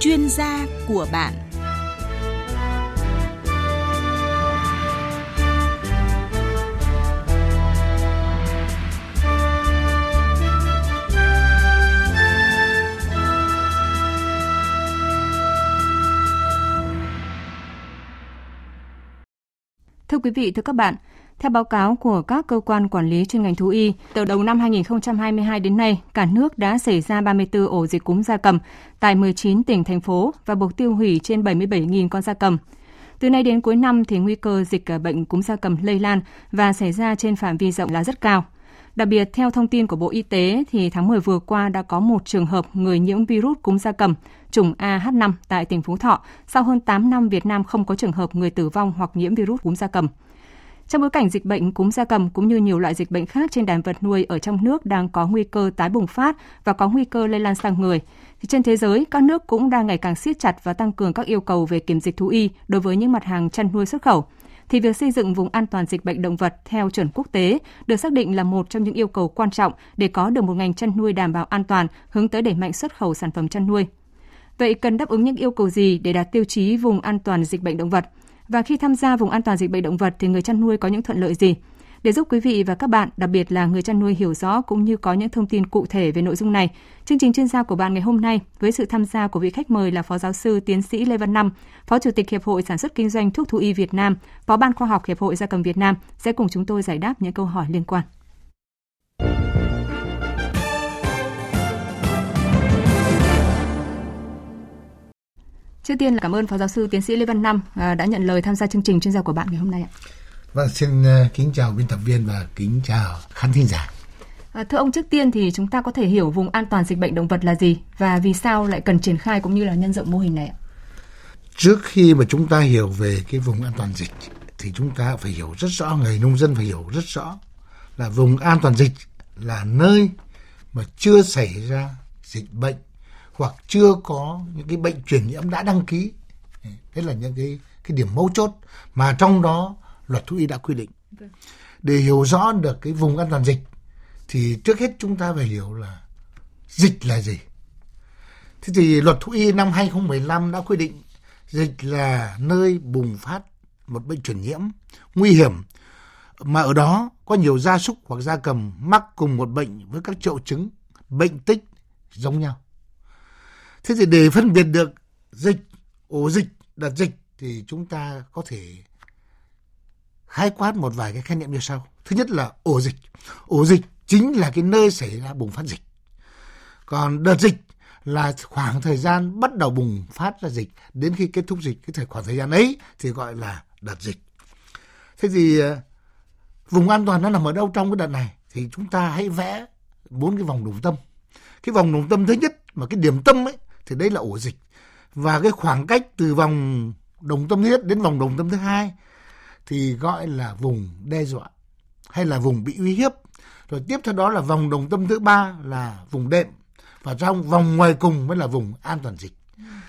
chuyên gia của bạn. Thưa quý vị, thưa các bạn, theo báo cáo của các cơ quan quản lý chuyên ngành thú y, từ đầu năm 2022 đến nay, cả nước đã xảy ra 34 ổ dịch cúm gia cầm tại 19 tỉnh, thành phố và buộc tiêu hủy trên 77.000 con gia cầm. Từ nay đến cuối năm thì nguy cơ dịch bệnh cúm gia cầm lây lan và xảy ra trên phạm vi rộng là rất cao. Đặc biệt, theo thông tin của Bộ Y tế, thì tháng 10 vừa qua đã có một trường hợp người nhiễm virus cúm gia cầm chủng AH5 tại tỉnh Phú Thọ. Sau hơn 8 năm, Việt Nam không có trường hợp người tử vong hoặc nhiễm virus cúm gia cầm. Trong bối cảnh dịch bệnh cúm gia cầm cũng như nhiều loại dịch bệnh khác trên đàn vật nuôi ở trong nước đang có nguy cơ tái bùng phát và có nguy cơ lây lan sang người, thì trên thế giới các nước cũng đang ngày càng siết chặt và tăng cường các yêu cầu về kiểm dịch thú y đối với những mặt hàng chăn nuôi xuất khẩu thì việc xây dựng vùng an toàn dịch bệnh động vật theo chuẩn quốc tế được xác định là một trong những yêu cầu quan trọng để có được một ngành chăn nuôi đảm bảo an toàn, hướng tới đẩy mạnh xuất khẩu sản phẩm chăn nuôi. Vậy cần đáp ứng những yêu cầu gì để đạt tiêu chí vùng an toàn dịch bệnh động vật? Và khi tham gia vùng an toàn dịch bệnh động vật thì người chăn nuôi có những thuận lợi gì? Để giúp quý vị và các bạn, đặc biệt là người chăn nuôi hiểu rõ cũng như có những thông tin cụ thể về nội dung này, chương trình chuyên gia của bạn ngày hôm nay với sự tham gia của vị khách mời là Phó Giáo sư Tiến sĩ Lê Văn Năm, Phó Chủ tịch Hiệp hội Sản xuất Kinh doanh Thuốc Thú y Việt Nam, Phó Ban Khoa học Hiệp hội Gia cầm Việt Nam sẽ cùng chúng tôi giải đáp những câu hỏi liên quan. Trước tiên là cảm ơn Phó Giáo sư Tiến sĩ Lê Văn Năm à, đã nhận lời tham gia chương trình chuyên gia của bạn ngày hôm nay ạ. Vâng, xin ờ, kính chào biên tập viên và kính chào khán thính giả. À, thưa ông, trước tiên thì chúng ta có thể hiểu vùng an toàn dịch bệnh động vật là gì và vì sao lại cần triển khai cũng như là nhân rộng mô hình này ạ? Trước khi mà chúng ta hiểu về cái vùng an toàn dịch thì chúng ta phải hiểu rất rõ, người nông dân phải hiểu rất rõ là vùng an toàn dịch là nơi mà chưa xảy ra dịch bệnh hoặc chưa có những cái bệnh truyền nhiễm đã đăng ký. Thế là những cái cái điểm mấu chốt mà trong đó luật thú y đã quy định. Vâng. Để hiểu rõ được cái vùng an toàn dịch thì trước hết chúng ta phải hiểu là dịch là gì. Thế thì luật thú y năm 2015 đã quy định dịch là nơi bùng phát một bệnh truyền nhiễm nguy hiểm mà ở đó có nhiều gia súc hoặc gia cầm mắc cùng một bệnh với các triệu chứng bệnh tích giống nhau. Thế thì để phân biệt được dịch, ổ dịch, đợt dịch thì chúng ta có thể khái quát một vài cái khái niệm như sau. Thứ nhất là ổ dịch. Ổ dịch chính là cái nơi xảy ra bùng phát dịch. Còn đợt dịch là khoảng thời gian bắt đầu bùng phát ra dịch đến khi kết thúc dịch cái thời khoảng thời gian ấy thì gọi là đợt dịch. Thế thì ờ, vùng an toàn nó nằm ở đâu trong cái đợt này thì chúng ta hãy vẽ bốn cái vòng đồng tâm. Cái vòng đồng tâm thứ nhất mà cái điểm tâm ấy thì đấy là ổ dịch và cái khoảng cách từ vòng đồng tâm thứ nhất đến vòng đồng tâm thứ hai thì gọi là vùng đe dọa hay là vùng bị uy hiếp. Rồi tiếp theo đó là vòng đồng tâm thứ ba là vùng đệm và trong vòng ngoài cùng mới là vùng an toàn dịch.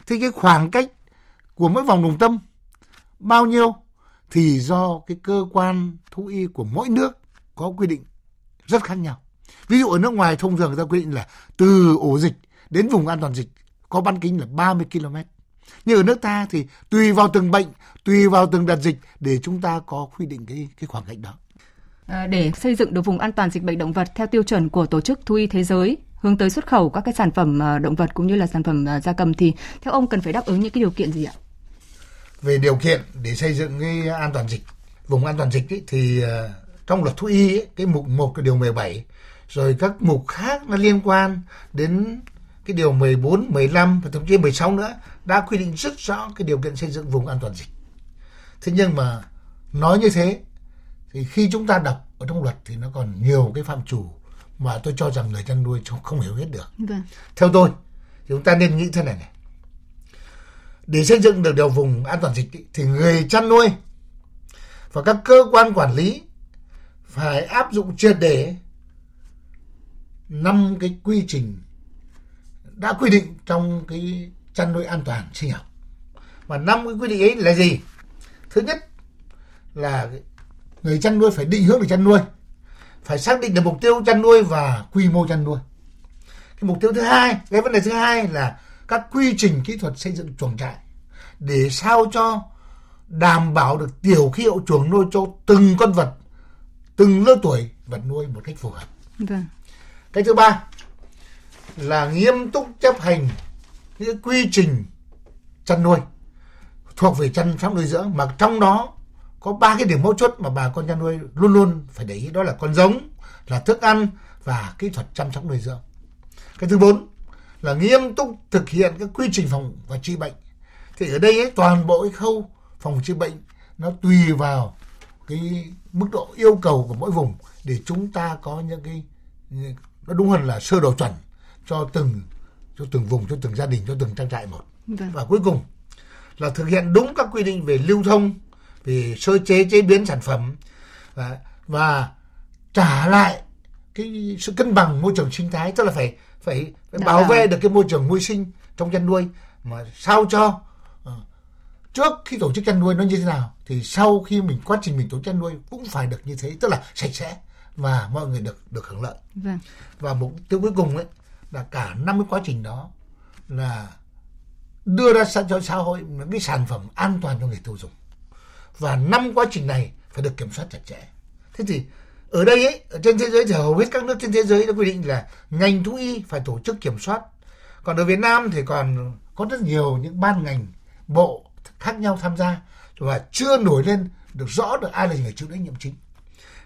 Thì cái khoảng cách của mỗi vòng đồng tâm bao nhiêu thì do cái cơ quan thú y của mỗi nước có quy định rất khác nhau. Ví dụ ở nước ngoài thông thường người ta quy định là từ ổ dịch đến vùng an toàn dịch có bán kính là 30 km. Nhưng ở nước ta thì tùy vào từng bệnh, tùy vào từng đợt dịch để chúng ta có quy định cái cái khoảng cách đó. À, để xây dựng được vùng an toàn dịch bệnh động vật theo tiêu chuẩn của Tổ chức Thú y Thế giới hướng tới xuất khẩu các cái sản phẩm à, động vật cũng như là sản phẩm à, gia cầm thì theo ông cần phải đáp ứng những cái điều kiện gì ạ? Về điều kiện để xây dựng cái an toàn dịch, vùng an toàn dịch ấy, thì à, trong luật thú y ấy, cái mục 1 cái điều 17 rồi các mục khác nó liên quan đến cái điều 14, 15 và thậm chí 16 nữa đã quy định rất rõ cái điều kiện xây dựng vùng an toàn dịch. Thế nhưng mà nói như thế thì khi chúng ta đọc ở trong luật thì nó còn nhiều cái phạm chủ mà tôi cho rằng người chăn nuôi không hiểu hết được. Vâng. Theo tôi thì chúng ta nên nghĩ thế này này. Để xây dựng được điều vùng an toàn dịch thì người chăn nuôi và các cơ quan quản lý phải áp dụng triệt để năm cái quy trình đã quy định trong cái chăn nuôi an toàn sinh học. Và năm cái quy định ấy là gì? Thứ nhất là người chăn nuôi phải định hướng được chăn nuôi, phải xác định được mục tiêu chăn nuôi và quy mô chăn nuôi. Cái mục tiêu thứ hai, cái vấn đề thứ hai là các quy trình kỹ thuật xây dựng chuồng trại để sao cho đảm bảo được tiểu khí hậu chuồng nuôi cho từng con vật, từng lứa tuổi vật nuôi một cách phù hợp. Vâng. Cái thứ ba là nghiêm túc chấp hành những quy trình chăn nuôi thuộc về chăn sóc nuôi dưỡng mà trong đó có ba cái điểm mấu chốt mà bà con chăn nuôi luôn luôn phải để ý đó là con giống là thức ăn và kỹ thuật chăm sóc nuôi dưỡng. Cái thứ bốn là nghiêm túc thực hiện các quy trình phòng và trị bệnh. Thì ở đây ấy, toàn bộ cái khâu phòng trị bệnh nó tùy vào cái mức độ yêu cầu của mỗi vùng để chúng ta có những cái nó đúng hơn là sơ đồ chuẩn cho từng cho từng vùng cho từng gia đình cho từng trang trại một vâng. và cuối cùng là thực hiện đúng các quy định về lưu thông về sơ chế chế biến sản phẩm và, và trả lại cái sự cân bằng môi trường sinh thái tức là phải phải, phải bảo vệ được cái môi trường nuôi sinh trong chăn nuôi mà sao cho uh, trước khi tổ chức chăn nuôi nó như thế nào thì sau khi mình quá trình mình tổ chức chăn nuôi cũng phải được như thế tức là sạch sẽ và mọi người được được hưởng lợi vâng. và mục tiêu cuối cùng ấy là cả năm cái quá trình đó là đưa ra cho xã hội những cái sản phẩm an toàn cho người tiêu dùng. Và năm quá trình này phải được kiểm soát chặt chẽ. Thế thì ở đây ấy, ở trên thế giới thì hầu hết các nước trên thế giới đã quy định là ngành thú y phải tổ chức kiểm soát. Còn ở Việt Nam thì còn có rất nhiều những ban ngành, bộ khác nhau tham gia và chưa nổi lên được rõ được ai là người chịu trách nhiệm chính.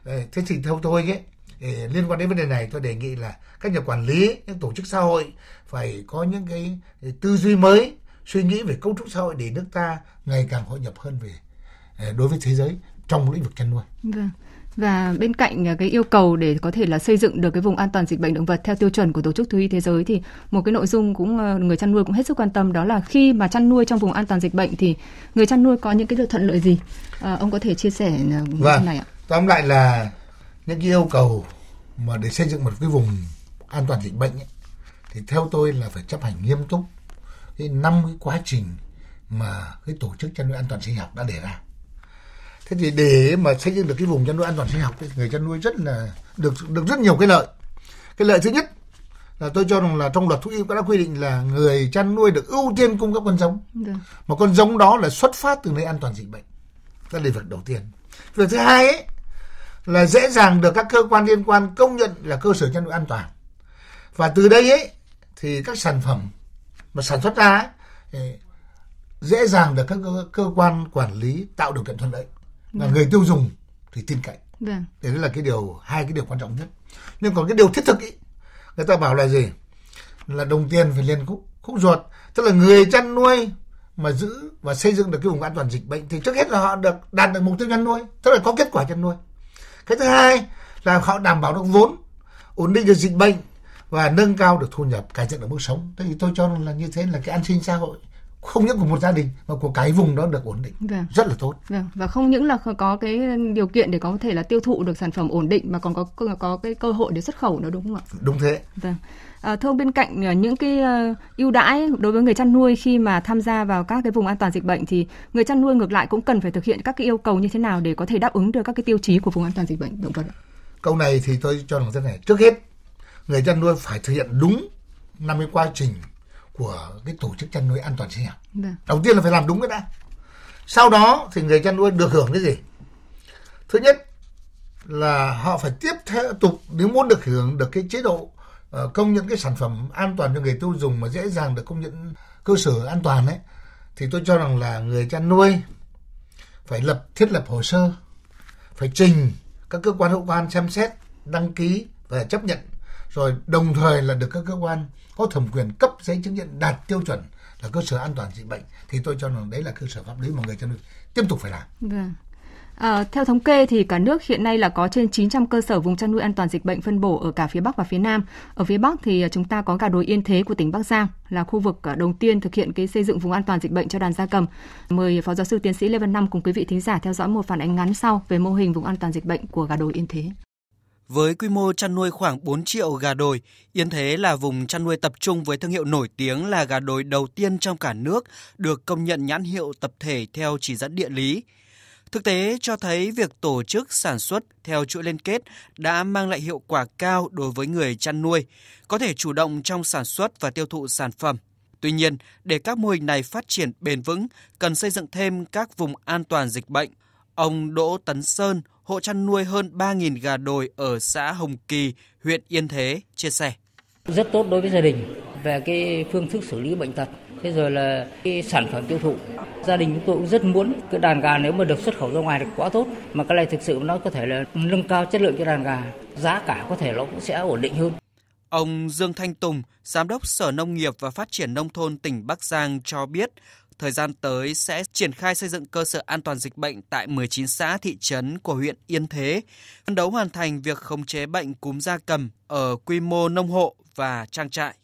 Thế thì theo tôi ấy liên quan đến vấn đề này tôi đề nghị là các nhà quản lý những tổ chức xã hội phải có những cái tư duy mới suy nghĩ về cấu trúc xã hội để nước ta ngày càng hội nhập hơn về đối với thế giới trong lĩnh vực chăn nuôi. Vâng. Và bên cạnh cái yêu cầu để có thể là xây dựng được cái vùng an toàn dịch bệnh động vật theo tiêu chuẩn của Tổ chức Thú y Thế giới thì một cái nội dung cũng ờ, người chăn nuôi cũng hết sức quan tâm đó là khi mà chăn nuôi trong vùng an toàn dịch bệnh thì người chăn nuôi có những cái thuận lợi gì? À, ông có thể chia sẻ ờ, vâng. này ạ? Tóm lại là những cái yêu cầu mà để xây dựng một cái vùng an toàn dịch bệnh ấy, thì theo tôi là phải chấp hành nghiêm túc cái năm cái quá trình mà cái tổ chức chăn nuôi an toàn sinh học đã đề ra thế thì để mà xây dựng được cái vùng chăn nuôi an toàn sinh học thì người chăn nuôi rất là được được rất nhiều cái lợi cái lợi thứ nhất là tôi cho rằng là trong luật thú y cũng đã quy định là người chăn nuôi được ưu tiên cung cấp con giống Được. Dạ. mà con giống đó là xuất phát từ nơi an toàn dịch bệnh đó là việc đầu tiên việc thứ hai ấy là dễ dàng được các cơ quan liên quan công nhận là cơ sở chăn nuôi an toàn. Và từ đây ấy thì các sản phẩm mà sản xuất ra ấy, dễ dàng được các cơ, cơ quan quản lý tạo điều kiện thuận lợi. Và người tiêu dùng thì tin cậy. Vâng. đấy là cái điều hai cái điều quan trọng nhất. Nhưng còn cái điều thiết thực ý người ta bảo là gì? Là đồng tiền phải liền khúc khúc ruột. Tức là người chăn nuôi mà giữ và xây dựng được cái vùng an toàn dịch bệnh thì trước hết là họ được đạt được mục tiêu chăn nuôi. Tức là có kết quả chăn nuôi cái thứ hai là họ đảm bảo được vốn, ổn định được dịch bệnh và nâng cao được thu nhập, cải thiện được mức sống. Thế thì tôi cho là như thế là cái an sinh xã hội không những của một gia đình mà của cái vùng đó được ổn định vâng. rất là tốt vâng. và không những là có cái điều kiện để có thể là tiêu thụ được sản phẩm ổn định mà còn có có cái cơ hội để xuất khẩu nữa đúng không ạ đúng thế vâng. À, thưa ông bên cạnh à, những cái uh, ưu đãi đối với người chăn nuôi khi mà tham gia vào các cái vùng an toàn dịch bệnh thì người chăn nuôi ngược lại cũng cần phải thực hiện các cái yêu cầu như thế nào để có thể đáp ứng được các cái tiêu chí của vùng an toàn dịch bệnh động vật câu này thì tôi cho rằng thế này trước hết người chăn nuôi phải thực hiện đúng năm cái quá trình của cái tổ chức chăn nuôi an toàn sinh học. Vâng. Đầu tiên là phải làm đúng cái đã. Sau đó thì người chăn nuôi được hưởng cái gì? Thứ nhất là họ phải tiếp tục nếu muốn được hưởng được cái chế độ uh, công nhận cái sản phẩm an toàn cho người tiêu dùng mà dễ dàng được công nhận cơ sở an toàn ấy thì tôi cho rằng là người chăn nuôi phải lập thiết lập hồ sơ phải trình các cơ quan hữu quan xem xét đăng ký và chấp nhận rồi đồng thời là được các cơ quan có thẩm quyền cấp giấy chứng nhận đạt tiêu chuẩn là cơ sở an toàn dịch bệnh thì tôi cho rằng đấy là cơ sở pháp lý mà người chăn nuôi tiếp tục phải làm. Vâng. À, theo thống kê thì cả nước hiện nay là có trên 900 cơ sở vùng chăn nuôi an toàn dịch bệnh phân bổ ở cả phía Bắc và phía Nam. Ở phía Bắc thì à, chúng ta có gà đồi Yên Thế của tỉnh Bắc Giang là khu vực à, đầu tiên thực hiện cái xây dựng vùng an toàn dịch bệnh cho đàn gia cầm. Mời Phó giáo sư tiến sĩ Lê Văn Năm cùng quý vị thính giả theo dõi một phản ánh ngắn sau về mô hình vùng an toàn dịch bệnh của gà đồi Yên Thế. Với quy mô chăn nuôi khoảng 4 triệu gà đồi, Yên Thế là vùng chăn nuôi tập trung với thương hiệu nổi tiếng là gà đồi đầu tiên trong cả nước được công nhận nhãn hiệu tập thể theo chỉ dẫn địa lý. Thực tế cho thấy việc tổ chức sản xuất theo chuỗi liên kết đã mang lại hiệu quả cao đối với người chăn nuôi, có thể chủ động trong sản xuất và tiêu thụ sản phẩm. Tuy nhiên, để các mô hình này phát triển bền vững, cần xây dựng thêm các vùng an toàn dịch bệnh. Ông Đỗ Tấn Sơn, hộ chăn nuôi hơn 3.000 gà đồi ở xã Hồng Kỳ, huyện Yên Thế, chia sẻ. Rất tốt đối với gia đình về cái phương thức xử lý bệnh tật, thế rồi là cái sản phẩm tiêu thụ. Gia đình chúng tôi cũng rất muốn cái đàn gà nếu mà được xuất khẩu ra ngoài thì quá tốt, mà cái này thực sự nó có thể là nâng cao chất lượng cho đàn gà, giá cả có thể nó cũng sẽ ổn định hơn. Ông Dương Thanh Tùng, Giám đốc Sở Nông nghiệp và Phát triển Nông thôn tỉnh Bắc Giang cho biết, thời gian tới sẽ triển khai xây dựng cơ sở an toàn dịch bệnh tại 19 xã thị trấn của huyện Yên Thế, phấn đấu hoàn thành việc khống chế bệnh cúm gia cầm ở quy mô nông hộ và trang trại.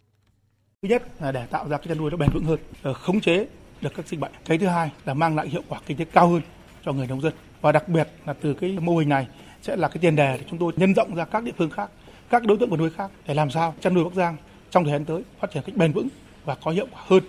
Thứ nhất là để tạo ra cái chăn nuôi nó bền vững hơn, ờ, khống chế được các dịch bệnh. Cái thứ hai là mang lại hiệu quả kinh tế cao hơn cho người nông dân và đặc biệt là từ cái mô hình này sẽ là cái tiền đề để chúng tôi nhân rộng ra các địa phương khác, các đối tượng của nuôi khác để làm sao chăn nuôi Bắc Giang trong thời gian tới phát triển cách bền vững và có hiệu quả hơn.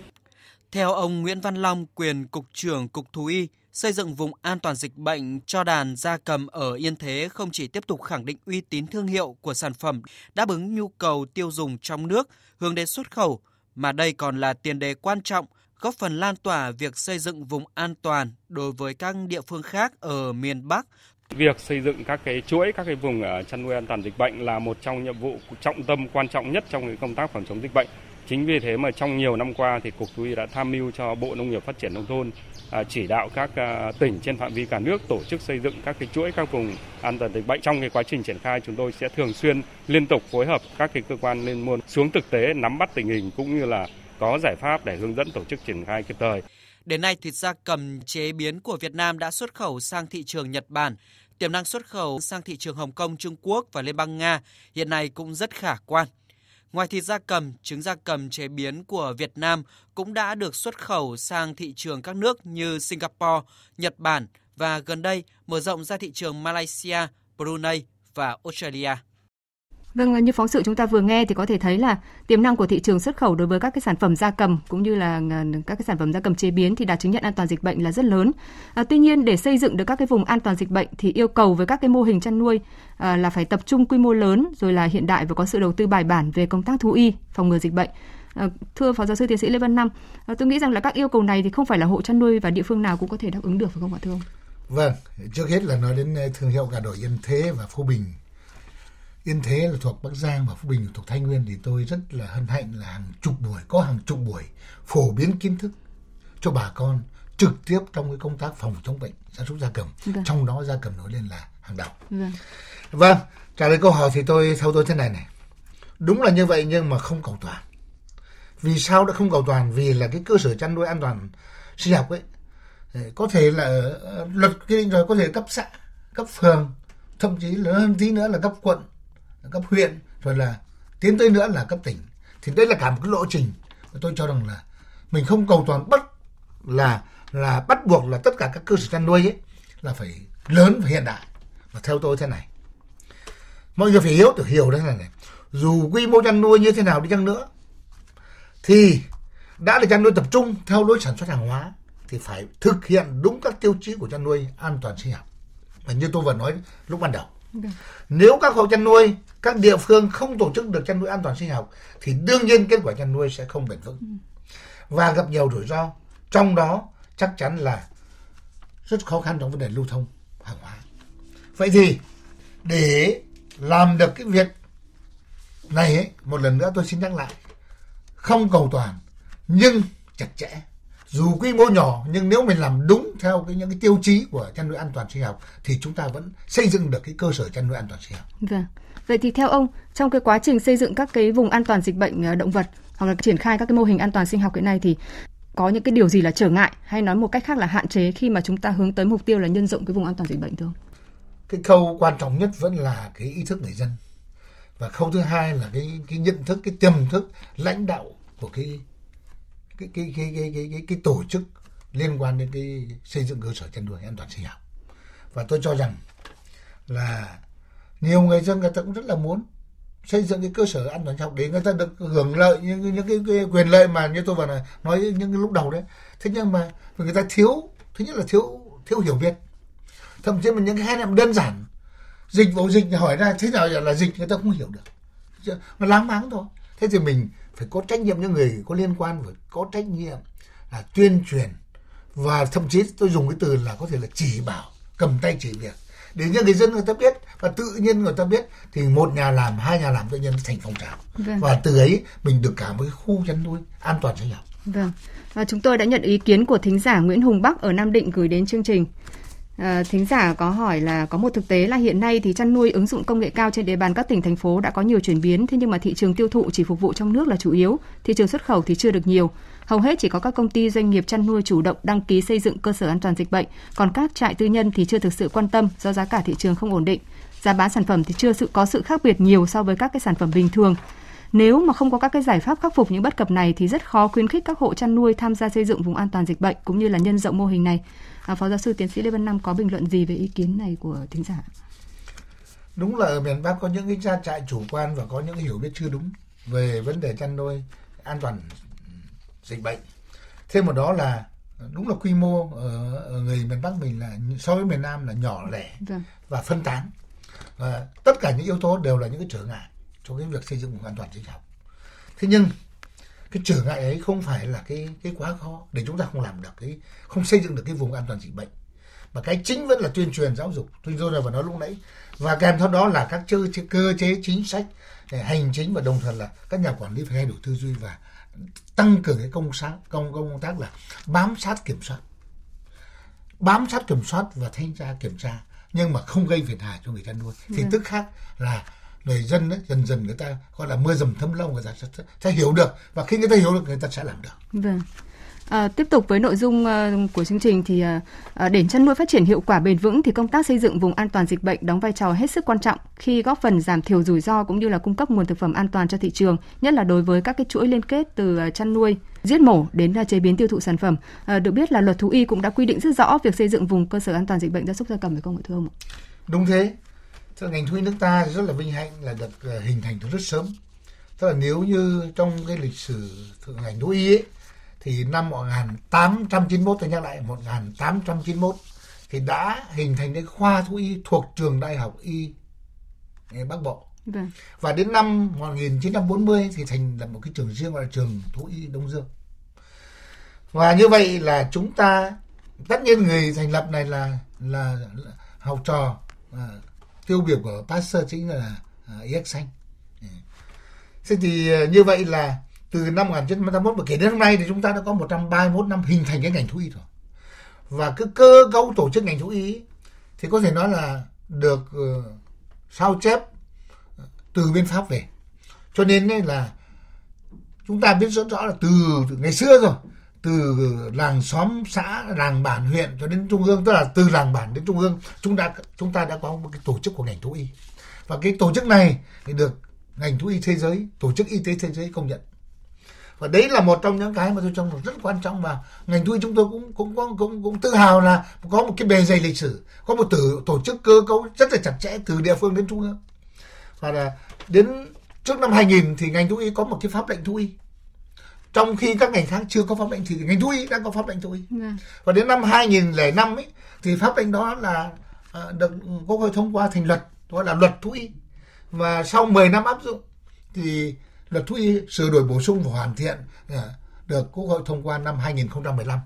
Theo ông Nguyễn Văn Long, quyền cục trưởng Cục Thú y, xây dựng vùng an toàn dịch bệnh cho đàn gia cầm ở Yên Thế không chỉ tiếp tục khẳng định uy tín thương hiệu của sản phẩm, đáp ứng nhu cầu tiêu dùng trong nước, hướng đến xuất khẩu, mà đây còn là tiền đề quan trọng góp phần lan tỏa việc xây dựng vùng an toàn đối với các địa phương khác ở miền Bắc. Việc xây dựng các cái chuỗi các cái vùng ờ, chăn nuôi an toàn dịch bệnh là một trong nhiệm vụ trọng tâm quan trọng nhất trong công tác phòng chống dịch bệnh. Chính vì thế mà trong nhiều năm qua thì Cục Thú y đã tham mưu cho Bộ Nông nghiệp Phát triển Nông thôn à, chỉ đạo các à, tỉnh trên phạm vi cả nước tổ chức xây dựng các cái chuỗi các vùng an toàn dịch bệnh. Trong cái quá trình triển khai chúng tôi sẽ thường xuyên liên tục phối hợp các cái cơ quan liên môn xuống thực tế nắm bắt tình hình cũng như là có giải pháp để hướng dẫn tổ chức triển khai kịp thời. Đến nay, thịt da cầm chế biến của Việt Nam đã xuất khẩu sang thị trường Nhật Bản. Tiềm năng xuất khẩu sang thị trường Hồng Kông, Trung Quốc và Liên bang Nga hiện nay cũng rất khả quan. Ngoài thịt da cầm, trứng da cầm chế biến của Việt Nam cũng đã được xuất khẩu sang thị trường các nước như Singapore, Nhật Bản và gần đây mở rộng ra thị trường Malaysia, Brunei và Australia. Vâng, như phóng sự chúng ta vừa nghe thì có thể thấy là tiềm năng của thị trường xuất khẩu đối với các cái sản phẩm gia cầm cũng như là à, các cái sản phẩm gia cầm chế biến thì đạt chứng nhận an toàn dịch bệnh là rất lớn. À, tuy nhiên để xây dựng được các cái vùng an toàn dịch bệnh thì yêu cầu với các cái mô hình chăn nuôi à, là phải tập trung quy mô lớn rồi là hiện đại và có sự đầu tư bài bản về công tác thú y, phòng ngừa dịch bệnh. À, thưa phó giáo sư tiến sĩ Lê Văn Năm, à, tôi nghĩ rằng là các yêu cầu này thì không phải là hộ chăn nuôi và địa phương nào cũng có thể đáp ứng được phải không ạ thưa ông? Vâng, trước hết là nói đến à, thương hiệu gà đồi Yên Thế và Phú Bình Yên Thế là thuộc Bắc Giang và Phú Bình thuộc Thái Nguyên thì tôi rất là hân hạnh là hàng chục buổi, có hàng chục buổi phổ biến kiến thức cho bà con trực tiếp trong cái công tác phòng chống bệnh gia súc gia cầm. Vâng. Trong đó gia cầm nổi lên là hàng đầu. Vâng. vâng, trả lời câu hỏi thì tôi theo tôi thế này này. Đúng là như vậy nhưng mà không cầu toàn. Vì sao đã không cầu toàn? Vì là cái cơ sở chăn nuôi an toàn sinh học ấy có thể là ờ, luật quy định rồi có thể cấp xã, cấp phường, thậm chí lớn hơn tí nữa là cấp quận cấp huyện, rồi là tiến tới nữa là cấp tỉnh. Thì đây là cả một cái lộ trình. Tôi cho rằng là mình không cầu toàn bắt là là bắt buộc là tất cả các cơ sở chăn nuôi ấy là phải lớn và hiện đại. Và theo tôi thế này. Mọi người phải hiểu được hiểu đấy là này. Dù quy mô chăn nuôi như thế nào đi chăng nữa, thì đã là chăn nuôi tập trung theo lối sản xuất hàng hóa, thì phải thực hiện đúng các tiêu chí của chăn nuôi an toàn sinh học. Và như tôi vừa nói lúc ban đầu nếu các hộ chăn nuôi, các địa phương không tổ chức được chăn nuôi an toàn sinh học thì đương nhiên kết quả chăn nuôi sẽ không bền vững ừ. và gặp nhiều rủi ro. Trong đó chắc chắn là rất khó khăn trong vấn đề lưu thông hàng hóa. Vậy thì để làm được cái việc này ấy, một lần nữa tôi xin nhắc lại không cầu toàn nhưng chặt chẽ dù quy mô nhỏ nhưng nếu mình làm đúng theo cái những cái tiêu chí của chăn nuôi an toàn sinh học thì chúng ta vẫn xây dựng được cái cơ sở chăn nuôi an toàn sinh học. Vâng. Vậy thì theo ông trong cái quá trình xây dựng các cái vùng an toàn dịch bệnh ờ, động vật hoặc là triển khai các cái mô hình an toàn sinh học hiện nay thì có những cái điều gì là trở ngại hay nói một cách khác là hạn chế khi mà chúng ta hướng tới mục tiêu là nhân rộng cái vùng an toàn dịch bệnh thưa ông? Cái khâu quan trọng nhất vẫn là cái ý thức người dân và khâu thứ hai là cái cái nhận thức cái tiềm thức lãnh đạo của cái cái cái cái cái cái cái, cái tổ chức liên quan đến cái xây dựng cơ sở chăn nuôi an toàn sinh học. Và tôi cho rằng là nhiều người dân người ta cũng rất là muốn xây dựng cái cơ sở an toàn sinh học để người ta được hưởng lợi những những cái, cái quyền lợi mà như tôi vừa nói những cái lúc đầu đấy. Thế nhưng mà người ta thiếu thứ nhất là thiếu thiếu hiểu biết. Thậm chí mà những cái khái niệm đơn giản dịch vụ dịch hỏi ra thế nào là dịch người ta không hiểu được. Nó láng máng thôi. Thế thì mình phải có trách nhiệm những người có liên quan phải có trách nhiệm là tuyên truyền. Và thậm chí tôi dùng cái từ là có thể là chỉ bảo cầm tay chỉ việc. Để cho người dân người ta biết và tự nhiên người ta biết thì một nhà làm hai nhà làm tự nhiên thành phong trào. Vâng. và từ ấy mình được cả một cái khu chăn nuôi an toàn sinh học vâng. Và chúng tôi đã nhận ý kiến của thính giả Nguyễn Hùng Bắc ở Nam Định gửi đến chương trình À, thính giả có hỏi là có một thực tế là hiện nay thì chăn nuôi ứng dụng công nghệ cao trên địa bàn các tỉnh thành phố đã có nhiều chuyển biến thế nhưng mà thị trường tiêu thụ chỉ phục vụ trong nước là chủ yếu, thị trường xuất khẩu thì chưa được nhiều. Hầu hết chỉ có các công ty doanh nghiệp chăn nuôi chủ động đăng ký xây dựng cơ sở an toàn dịch bệnh, còn các trại tư nhân thì chưa thực sự quan tâm do giá cả thị trường không ổn định. Giá bán sản phẩm thì chưa sự có sự khác biệt nhiều so với các cái sản phẩm bình thường. Nếu mà không có các cái giải pháp khắc phục những bất cập này thì rất khó khuyến khích các hộ chăn nuôi tham gia xây dựng vùng an toàn dịch bệnh cũng như là nhân rộng mô hình này. À, Phó giáo sư tiến sĩ Lê Văn Năm có bình luận gì về ý kiến này của thính giả? Đúng là ở miền Bắc có những cái trang trại chủ quan và có những hiểu biết chưa đúng về vấn đề chăn nuôi an toàn dịch bệnh. Thêm một đó là đúng là quy mô ở, ở người miền Bắc mình là so với miền Nam là nhỏ lẻ vâng. và phân tán. Và tất cả những yếu tố đều là những cái trở ngại cho cái việc xây dựng vùng an toàn sinh học. Thế nhưng cái trở ngại ấy không phải là cái cái quá khó để chúng ta không làm được cái không xây dựng được cái vùng an toàn dịch bệnh. Mà cái chính vẫn là tuyên truyền giáo dục. Tôi tôi vừa nói lúc nãy. Và kèm theo đó là các cơ chế, cơ chế chính sách hành chính và đồng thời là các nhà quản lý phải thay đổi tư duy và tăng cường cái công sát công công tác là bám sát kiểm soát. Bám sát kiểm soát và thanh tra kiểm tra nhưng mà không gây phiền hà cho người chăn nuôi. Thì ừ. tức khác là người dân ấy, dần dần người ta gọi là mưa dầm thấm lâu người ta sẽ, sẽ hiểu được và khi người ta hiểu được người ta sẽ làm được. Vâng. À, tiếp tục với nội dung uh, của chương trình thì uh, để chăn nuôi phát triển hiệu quả bền vững thì công tác xây dựng vùng an toàn dịch bệnh đóng vai trò hết sức quan trọng khi góp phần giảm thiểu rủi ro cũng như là cung cấp nguồn thực phẩm an toàn cho thị trường, nhất là đối với các cái chuỗi liên kết từ uh, chăn nuôi, giết mổ đến uh, chế biến tiêu thụ sản phẩm. Uh, được biết là luật thú y cũng đã quy định rất rõ việc xây dựng vùng cơ sở an toàn dịch bệnh gia súc gia cầm phải không ạ thưa ông? Đúng thế. Tức là ngành thú y nước ta rất là vinh hạnh là được ờ, hình thành từ rất sớm. Tức là nếu như trong cái lịch sử ngành thú y ấy, thì năm 1891 tôi nhắc lại 1891 thì đã hình thành cái khoa thú y thuộc trường đại học y Bắc Bộ. Vâng. Và đến năm 1940 thì thành lập một cái trường riêng gọi là trường thú y Đông Dương. Và như vậy là chúng ta tất nhiên người thành lập này là là, là học trò à, tiêu biểu của Pasteur chính là uh, yếc xanh. Thế thì à, như vậy là từ năm 1981 và kể đến hôm nay thì chúng ta đã có 131 năm hình thành cái ngành thú y rồi. Và cái cơ cấu tổ chức ngành thú y thì có thể nói là được ờ, sao chép ờ, từ bên Pháp về. Cho nên là chúng ta biết rất rõ là từ, từ ngày xưa rồi từ làng xóm xã làng bản huyện cho đến trung ương tức là từ làng bản đến trung ương chúng ta chúng ta đã có một cái tổ chức của ngành thú y. Và cái tổ chức này thì được ngành thú y thế giới tổ chức y tế thế giới công nhận. Và đấy là một trong những cái mà tôi cho rằng rất quan trọng và ngành thú y chúng tôi cũng cũng cũng cũng, cũng tự hào là có một cái bề dày lịch sử có một tử tổ chức cơ cấu rất là chặt chẽ từ địa phương đến trung ương. Và là đến trước năm 2000 thì ngành thú y có một cái pháp lệnh thú y trong khi các ngành khác chưa có pháp lệnh thì ngành thú y đã có pháp lệnh thú y yeah. Dạ. và đến năm 2005 ấy thì pháp lệnh đó là uh, được quốc hội thông qua thành luật gọi là luật thú y và sau 10 năm áp dụng thì luật thú y sửa đổi bổ sung và hoàn thiện uh, được quốc hội thông qua năm 2015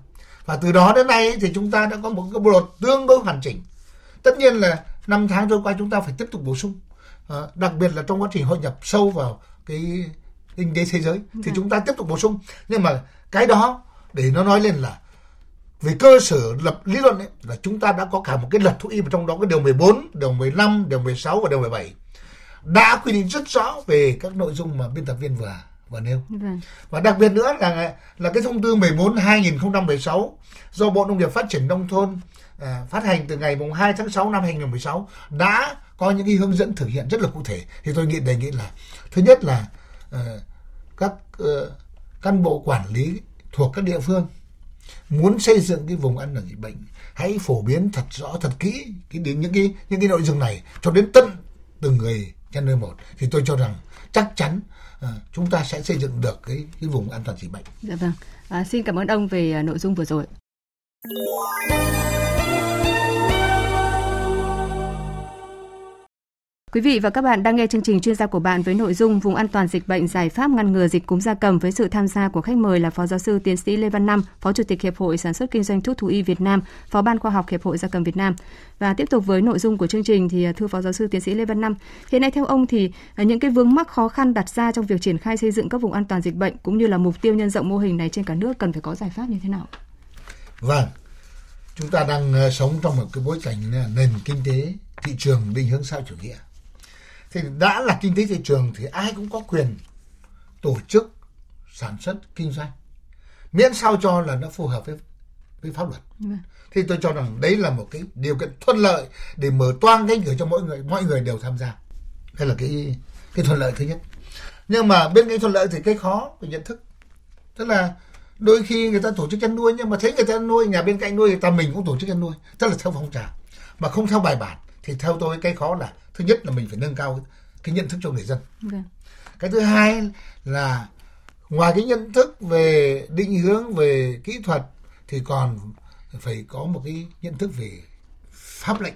và từ đó đến nay thì chúng ta đã có một cái bộ luật tương đối hoàn chỉnh tất nhiên là năm tháng trôi qua chúng ta phải tiếp tục bổ sung uh, đặc biệt là trong quá trình hội nhập sâu vào cái kinh tế thế giới thì dạ. chúng ta tiếp tục bổ sung nhưng mà cái đó để nó nói lên là về cơ sở lập lý luận ấy, là chúng ta đã có cả một cái luật thú y trong đó cái điều 14, điều 15, điều 16 và điều 17 đã quy định rất rõ về các nội dung mà biên tập viên vừa vừa nêu. Vâng. Và đặc biệt nữa là là cái thông tư 14 2016 do Bộ Nông nghiệp Phát triển nông thôn à, phát hành từ ngày mùng 2 tháng 6 năm 2016 đã có những cái hướng dẫn thực hiện rất là cụ thể. Thì tôi nghĩ đề nghị là thứ nhất là Ờ, các ờ, cán bộ quản lý thuộc các địa phương muốn xây dựng cái vùng an toàn dịch bệnh hãy phổ biến thật rõ thật kỹ cái đến những cái những cái nội dung này cho đến tận từng người chăn nuôi một thì tôi cho rằng chắc chắn ờ, chúng ta sẽ xây dựng được cái cái vùng an toàn dịch bệnh. Dạ vâng. À, xin cảm ơn ông về à, nội dung vừa rồi. Quý vị và các bạn đang nghe chương trình chuyên gia của bạn với nội dung vùng an toàn dịch bệnh giải pháp ngăn ngừa dịch cúm gia cầm với sự tham gia của khách mời là Phó giáo sư tiến sĩ Lê Văn Năm, Phó Chủ tịch Hiệp hội Sản xuất Kinh doanh thuốc thú y Việt Nam, Phó ban khoa học Hiệp hội gia cầm Việt Nam. Và tiếp tục với nội dung của chương trình thì à, thưa Phó giáo sư tiến sĩ Lê Văn Năm, hiện nay theo ông thì à, những cái vướng mắc khó khăn đặt ra trong việc triển khai xây dựng các vùng an toàn dịch bệnh cũng như là mục tiêu nhân rộng mô hình này trên cả nước cần phải có giải pháp như thế nào? Vâng, chúng ta đang à, sống trong một cái bối cảnh nền kinh tế thị trường định hướng xã chủ nghĩa thì đã là kinh tế thị trường thì ai cũng có quyền tổ chức sản xuất kinh doanh. Miễn sao cho là nó phù hợp với với pháp luật. Vâng. thì tôi cho rằng đấy là một cái điều kiện thuận lợi để mở toang cánh cửa cho mỗi người mọi người đều tham gia. Đây là cái cái thuận lợi thứ nhất. Nhưng mà bên cái thuận lợi thì cái khó về nhận thức. Tức là đôi khi người ta tổ chức chăn nuôi nhưng mà thấy người ta nuôi nhà bên cạnh nuôi người ta mình cũng tổ chức chăn nuôi. Tức là theo phong trào mà không theo bài bản thì theo tôi cái khó là thứ nhất là mình phải nâng cao cái nhận thức cho người dân. Okay. Vâng. cái thứ hai là ngoài cái nhận thức về định hướng về kỹ thuật thì còn phải có một cái nhận thức về pháp lệnh.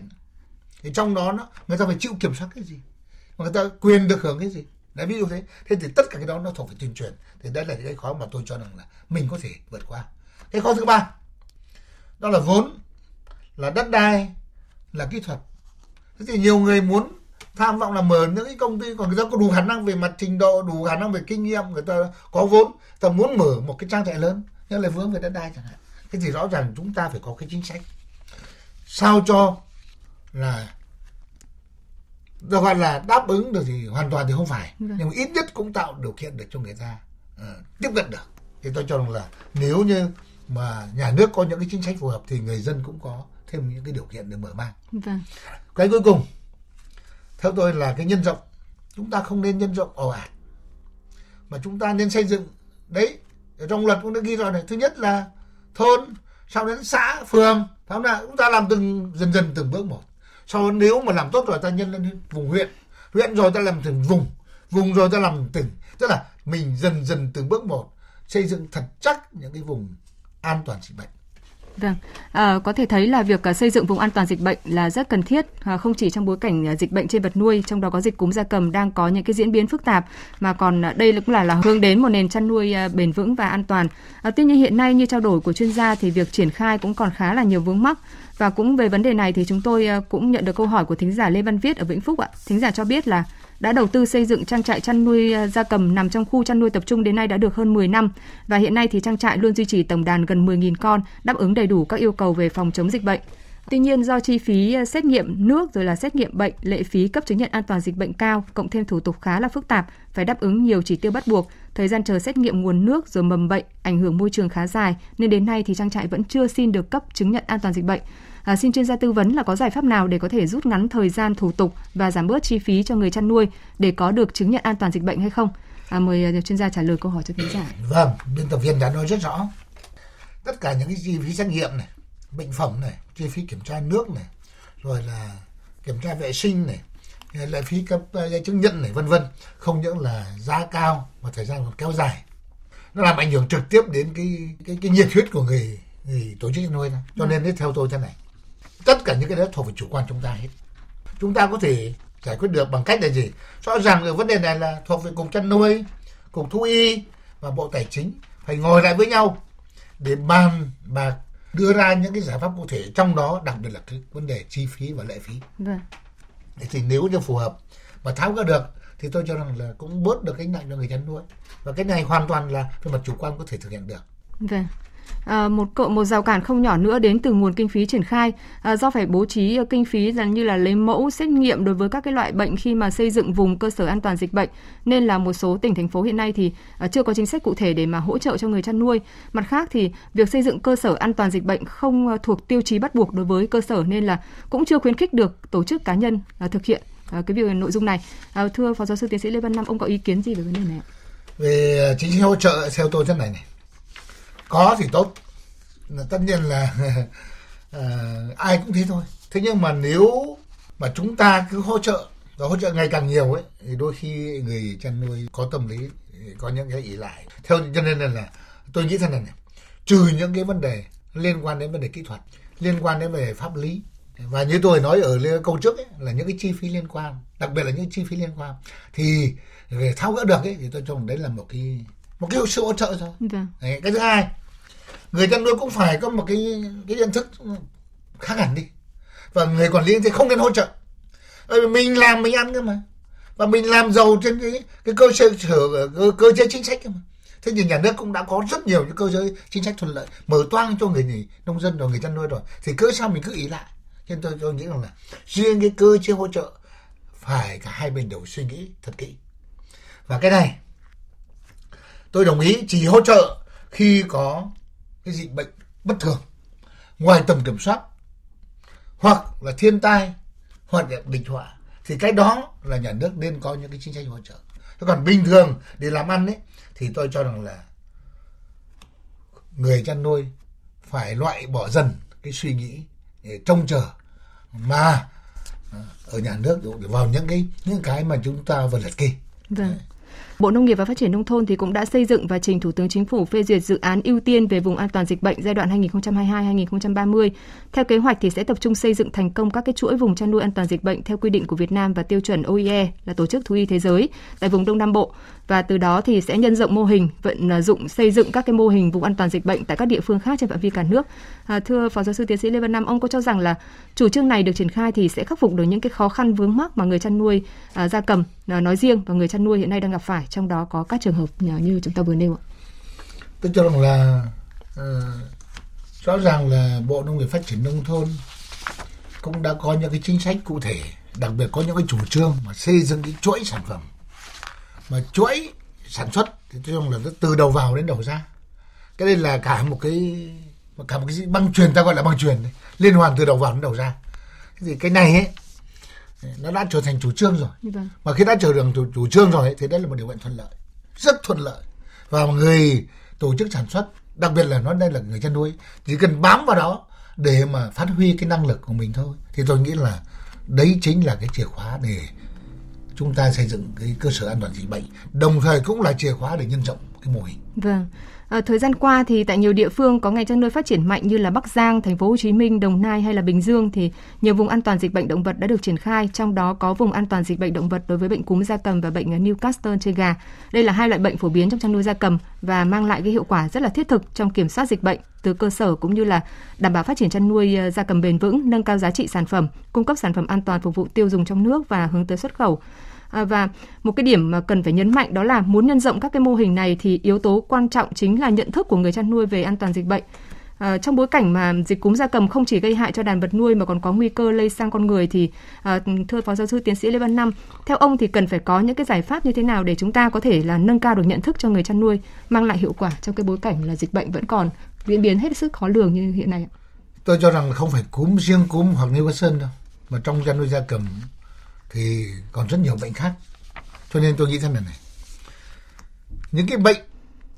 Thì trong đó nó người ta phải chịu kiểm soát cái gì? Người ta quyền được hưởng cái gì? Đấy ví dụ thế. Thế thì tất cả cái đó nó thuộc về tuyên truyền. Thì đấy là cái khó mà tôi cho rằng là mình có thể vượt qua. Cái khó thứ ba đó là vốn là đất đai là kỹ thuật thế thì nhiều người muốn tham vọng là mở những cái công ty còn người ta có đủ khả năng về mặt trình độ đủ khả năng về kinh nghiệm người ta có vốn người ta muốn mở một cái trang trại lớn nhưng lại vướng về đất đai chẳng hạn. Thế thì rõ ràng chúng ta phải có cái chính sách sao cho là được gọi là đáp ứng được thì hoàn toàn thì không phải nhưng mà ít nhất cũng tạo điều kiện để cho người ta uh, tiếp cận được. Thì tôi cho rằng là nếu như mà nhà nước có những cái chính sách phù hợp thì người dân cũng có thêm những cái điều kiện để mở mang. Vâng. cái cuối cùng theo tôi là cái nhân rộng. Chúng ta không nên nhân rộng ồ ạt. Mà chúng ta nên xây dựng đấy ở trong luật cũng đã ghi rồi này. Thứ nhất là thôn sau đến xã phường không chúng ta làm từng dần dần từng bước một. Sau nếu mà làm tốt rồi ta nhân lên vùng huyện. Huyện rồi ta làm từng vùng vùng rồi ta làm tỉnh. Tức là mình dần dần từng bước một xây dựng thật chắc những cái vùng an toàn dịch bệnh Vâng, à, có thể thấy là việc ờ, xây dựng vùng an toàn dịch bệnh là rất cần thiết, à, không chỉ trong bối cảnh dịch bệnh trên vật nuôi, trong đó có dịch cúm gia cầm đang có những cái diễn biến phức tạp, mà còn đây cũng là là hướng đến một nền chăn nuôi bền vững và an toàn. À, tuy nhiên hiện nay như trao đổi của chuyên gia thì việc triển khai cũng còn khá là nhiều vướng mắc. Và cũng về vấn đề này thì chúng tôi cũng nhận được câu hỏi của thính giả Lê Văn Viết ở Vĩnh Phúc ạ. Thính giả cho biết là đã đầu tư xây dựng trang trại chăn nuôi à, gia cầm nằm trong khu chăn nuôi tập trung đến nay đã được hơn 10 năm và hiện nay thì trang trại luôn duy trì tổng đàn gần 10.000 con, đáp ứng đầy đủ các yêu cầu về phòng chống dịch bệnh. Tuy nhiên do chi phí à, xét nghiệm nước rồi là xét nghiệm bệnh, lệ phí cấp chứng nhận an toàn dịch bệnh cao, cộng thêm thủ tục khá là phức tạp, phải đáp ứng nhiều chỉ tiêu bắt buộc, thời gian chờ xét nghiệm nguồn nước rồi mầm bệnh ảnh hưởng môi trường khá dài nên đến nay thì trang trại vẫn chưa xin được cấp chứng nhận an toàn dịch bệnh. À, xin chuyên gia tư vấn là có giải pháp nào để có thể rút ngắn thời gian thủ tục và giảm bớt chi phí cho người chăn nuôi để có được chứng nhận an toàn dịch bệnh hay không? À, mời à, chuyên gia trả lời câu hỏi cho khán giả. Vâng, biên tập viên đã nói rất rõ. Tất cả những cái chi phí xét nghiệm này, bệnh phẩm này, chi phí kiểm tra nước này, rồi là kiểm tra vệ sinh này, lệ phí cấp à, giấy chứng nhận này vân vân không những là giá cao mà thời gian còn kéo dài nó làm ảnh hưởng trực tiếp đến cái cái cái nhiệt huyết của người người tổ chức chăn nuôi cho nên theo tôi thế này tất cả những cái đó thuộc về chủ quan chúng ta hết. Chúng ta có thể giải quyết được bằng cách là gì? Rõ ràng ở vấn đề này là thuộc về cục chăn nuôi cục thú y và bộ tài chính phải ngồi lại với nhau để bàn và đưa ra những cái giải pháp cụ thể trong đó đặc biệt là cái vấn đề chi phí và lệ phí. Vâng. thì nếu như phù hợp và tháo gỡ được thì tôi cho rằng là cũng bớt được gánh nặng cho người chăn nuôi. Và cái này hoàn toàn là về mặt chủ quan có thể thực hiện được. Vâng À, một cậu một rào cản không nhỏ nữa đến từ nguồn kinh phí triển khai. À, do phải bố trí ờ, kinh phí là như là lấy mẫu xét nghiệm đối với các cái loại bệnh khi mà xây dựng vùng cơ sở an toàn dịch bệnh. Nên là một số tỉnh thành phố hiện nay thì à, chưa có chính sách cụ thể để mà hỗ trợ cho người chăn nuôi. Mặt khác thì việc xây dựng cơ sở an toàn dịch bệnh không thuộc tiêu chí bắt buộc đối với cơ sở nên là cũng chưa khuyến khích được tổ chức cá nhân à, thực hiện à, cái việc nội dung này. À, thưa phó giáo sư tiến sĩ lê văn nam ông có ý kiến gì về vấn đề này về chính sách hỗ trợ theo tôi thế này này có thì tốt. Tất nhiên là uh, ai cũng thế thôi. Thế nhưng mà nếu mà chúng ta cứ hỗ trợ và hỗ trợ ngày càng nhiều ấy thì đôi khi người chăn nuôi có tâm lý có những cái ỷ lại. Theo cho nên là tôi nghĩ thế này, này. Trừ những cái vấn đề liên quan đến vấn đề kỹ thuật liên quan đến về pháp lý. Và như tôi nói ở câu trước ấy, là những cái chi phí liên quan đặc biệt là những chi phí liên quan. Thì để tháo gỡ được ấy, thì tôi cho rằng đấy là một cái một cái sự hỗ trợ thôi. Vâng. đấy, cái thứ hai người chăn nuôi cũng phải có một cái cái nhận thức khác hẳn đi. Và người quản lý thì không nên hỗ trợ. Bởi vì mình làm mình ăn cơ mà. Và mình làm giàu trên cái cái cơ sở cơ, cơ chế chính sách cơ mà. Thế thì nhà nước cũng đã có rất nhiều những cơ chế chính sách thuận lợi mở toang cho người nông dân rồi người chăn nuôi rồi. Thì cớ sao mình cứ ý lại? Cho nên tôi, tôi nghĩ rằng là riêng cái cơ chế hỗ trợ phải cả hai bên đều suy nghĩ thật kỹ. Và cái này tôi đồng ý chỉ hỗ trợ khi có cái dịch bệnh bất thường ngoài tầm kiểm soát hoặc là thiên tai hoặc là địch họa thì cái đó là nhà nước nên có những cái chính sách hỗ trợ còn bình thường để làm ăn ấy thì tôi cho rằng là người chăn nuôi phải loại bỏ dần cái suy nghĩ để trông chờ mà à, ở nhà nước vào những cái những cái mà chúng ta vừa liệt kê. Vâng. Bộ Nông nghiệp và Phát triển Nông thôn thì cũng đã xây dựng và trình Thủ tướng Chính phủ phê duyệt dự án ưu tiên về vùng an toàn dịch bệnh giai đoạn 2022-2030. Theo kế hoạch thì sẽ tập trung xây dựng thành công các cái chuỗi vùng chăn nuôi an toàn dịch bệnh theo quy định của Việt Nam và tiêu chuẩn OIE là Tổ chức Thú y Thế giới tại vùng Đông Nam Bộ và từ đó thì sẽ nhân rộng mô hình vận à, dụng xây dựng các cái mô hình vùng an toàn dịch bệnh tại các địa phương khác trên phạm vi cả nước. À, thưa Phó Giáo sư Tiến sĩ Lê Văn Nam, ông có cho rằng là chủ trương này được triển khai thì sẽ khắc phục được những cái khó khăn vướng mắc mà người chăn nuôi à, gia cầm à, nói riêng và người chăn nuôi hiện nay đang gặp phải, trong đó có các trường hợp như chúng ta vừa nêu ạ? Tôi cho rằng là uh, rõ ràng là Bộ Nông nghiệp Phát triển Nông thôn cũng đã có những cái chính sách cụ thể đặc biệt có những cái chủ trương mà xây dựng cái chuỗi sản phẩm. Mà chuỗi sản xuất thì tôi rằng là từ đầu vào đến đầu ra. Cái đây là cả một cái cả một cái băng truyền ta gọi là băng truyền liên hoàn từ đầu vào đến đầu ra. Thì cái này ấy nó đã trở thành chủ trương rồi vâng. mà khi đã trở thành chủ, chủ trương rồi thì đây là một điều kiện thuận lợi rất thuận lợi và người tổ chức sản xuất đặc biệt là nó đây là người chăn nuôi chỉ cần bám vào đó để mà phát huy cái năng lực của mình thôi thì tôi nghĩ là đấy chính là cái chìa khóa để chúng ta xây dựng cái cơ sở an toàn dịch bệnh đồng thời cũng là chìa khóa để nhân rộng cái mô hình. Vâng. À, thời gian qua thì tại nhiều địa phương có ngành chăn nuôi phát triển mạnh như là Bắc Giang, Thành phố Hồ Chí Minh, Đồng Nai hay là Bình Dương thì nhiều vùng an toàn dịch bệnh động vật đã được triển khai, trong đó có vùng an toàn dịch bệnh động vật đối với bệnh cúm gia cầm và bệnh ờ, Newcastle trên gà. Đây là hai loại bệnh phổ biến trong chăn nuôi gia cầm và mang lại cái hiệu quả rất là thiết thực trong kiểm soát dịch bệnh từ cơ sở cũng như là đảm bảo phát triển chăn nuôi ờ, gia cầm bền vững, nâng cao giá trị sản phẩm, cung cấp sản phẩm an toàn phục vụ tiêu dùng trong nước và hướng tới xuất khẩu. À, và một cái điểm mà cần phải nhấn mạnh đó là muốn nhân rộng các cái mô hình này thì yếu tố quan trọng chính là nhận thức của người chăn nuôi về an toàn dịch bệnh. À, trong bối cảnh mà dịch cúm gia cầm không chỉ gây hại cho đàn vật nuôi mà còn có nguy cơ lây sang con người thì à, thưa phó giáo sư tiến sĩ Lê Văn Năm, theo ông thì cần phải có những cái giải pháp như thế nào để chúng ta có thể là nâng cao được nhận thức cho người chăn nuôi, mang lại hiệu quả trong cái bối cảnh là dịch bệnh vẫn còn diễn biến hết sức khó lường như hiện nay ạ? Tôi cho rằng không phải cúm riêng cúm hoặc Newcastle đâu, mà trong chăn nuôi gia cầm thì còn rất nhiều bệnh khác. Cho nên tôi nghĩ thế này này. Những cái bệnh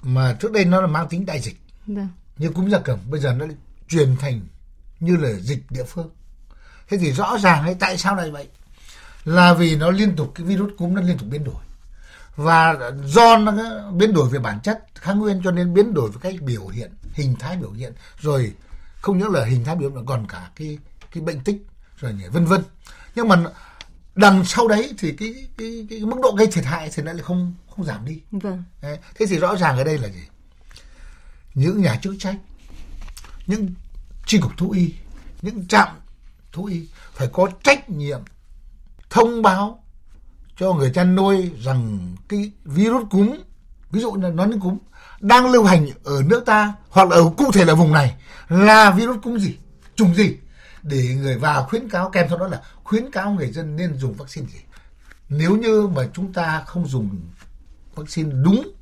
mà trước đây nó là mang tính đại dịch Được. Vâng. như cúm gia cầm bây giờ nó truyền thành như là dịch địa phương. Thế thì rõ ràng ấy tại sao lại vậy? Là vì nó liên tục cái virus cúm nó liên tục biến đổi. Và do nó biến đổi về bản chất kháng nguyên cho nên biến đổi về cách biểu hiện hình thái biểu hiện rồi không những là hình thái biểu hiện còn cả cái cái bệnh tích rồi vân vân. Nhưng mà đằng sau đấy thì cái cái, cái, mức độ gây thiệt hại thì lại không không giảm đi vâng. Đấy. thế thì rõ ràng ở đây là gì những nhà chức trách những chi cục thú y những trạm thú y phải có trách nhiệm thông báo cho người chăn nuôi rằng cái virus cúm ví dụ như nói đến cúm đang lưu hành ở nước ta hoặc là ở cụ thể là vùng này là virus cúm gì trùng gì để người vào khuyến cáo kèm theo đó là khuyến cáo người dân nên dùng vaccine gì? Nếu như mà chúng ta không dùng vaccine đúng,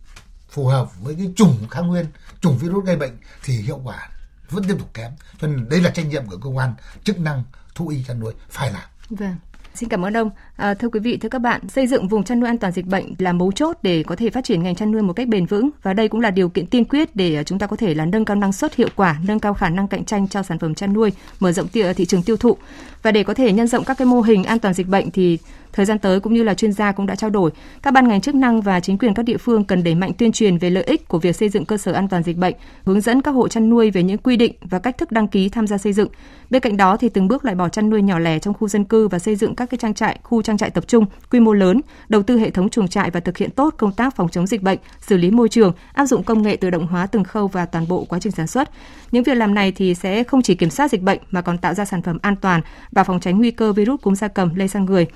phù hợp với cái chủng kháng nguyên, chủng virus gây bệnh thì hiệu quả vẫn tiếp tục kém. Cho nên đây là trách nhiệm của cơ quan chức năng thú y chăn nuôi phải làm. Vâng. Xin cảm ơn ông. À, thưa quý vị, thưa các bạn, xây dựng vùng chăn nuôi an toàn dịch bệnh là mấu chốt để có thể phát triển ngành chăn nuôi một cách bền vững và đây cũng là điều kiện tiên quyết để à, chúng ta có thể là nâng cao năng suất hiệu quả, nâng cao khả năng cạnh tranh cho sản phẩm chăn nuôi, mở rộng à, thị trường tiêu thụ. Và để có thể nhân rộng các cái mô hình an toàn dịch bệnh thì Thời gian tới cũng như là chuyên gia cũng đã trao đổi, các ban ngành chức năng và chính quyền các địa phương cần đẩy mạnh tuyên truyền về lợi ích của việc xây dựng cơ sở an toàn dịch bệnh, hướng dẫn các hộ chăn nuôi về những quy định và cách thức đăng ký tham gia xây dựng. Bên cạnh đó thì từng bước loại bỏ chăn nuôi nhỏ lẻ trong khu dân cư và xây dựng các các cái trang trại, khu trang trại tập trung quy mô lớn, đầu tư hệ thống chuồng trại và thực hiện tốt công tác phòng chống dịch bệnh, xử lý môi trường, áp dụng công nghệ tự động hóa từng khâu và toàn bộ quá trình sản xuất. Những việc làm này thì sẽ không chỉ kiểm soát dịch bệnh mà còn tạo ra sản phẩm an toàn và phòng tránh nguy cơ virus cúm gia cầm lây sang người.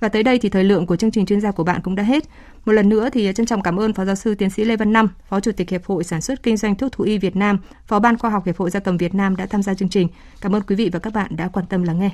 Và tới đây thì thời lượng của chương trình chuyên gia của bạn cũng đã hết. Một lần nữa thì trân trọng cảm ơn Phó Giáo sư Tiến sĩ Lê Văn Năm, Phó Chủ tịch Hiệp hội Sản xuất Kinh doanh Thuốc Thú y Việt Nam, Phó Ban Khoa học Hiệp hội Gia cầm Việt Nam đã tham gia chương trình. Cảm ơn quý vị và các bạn đã quan tâm lắng nghe.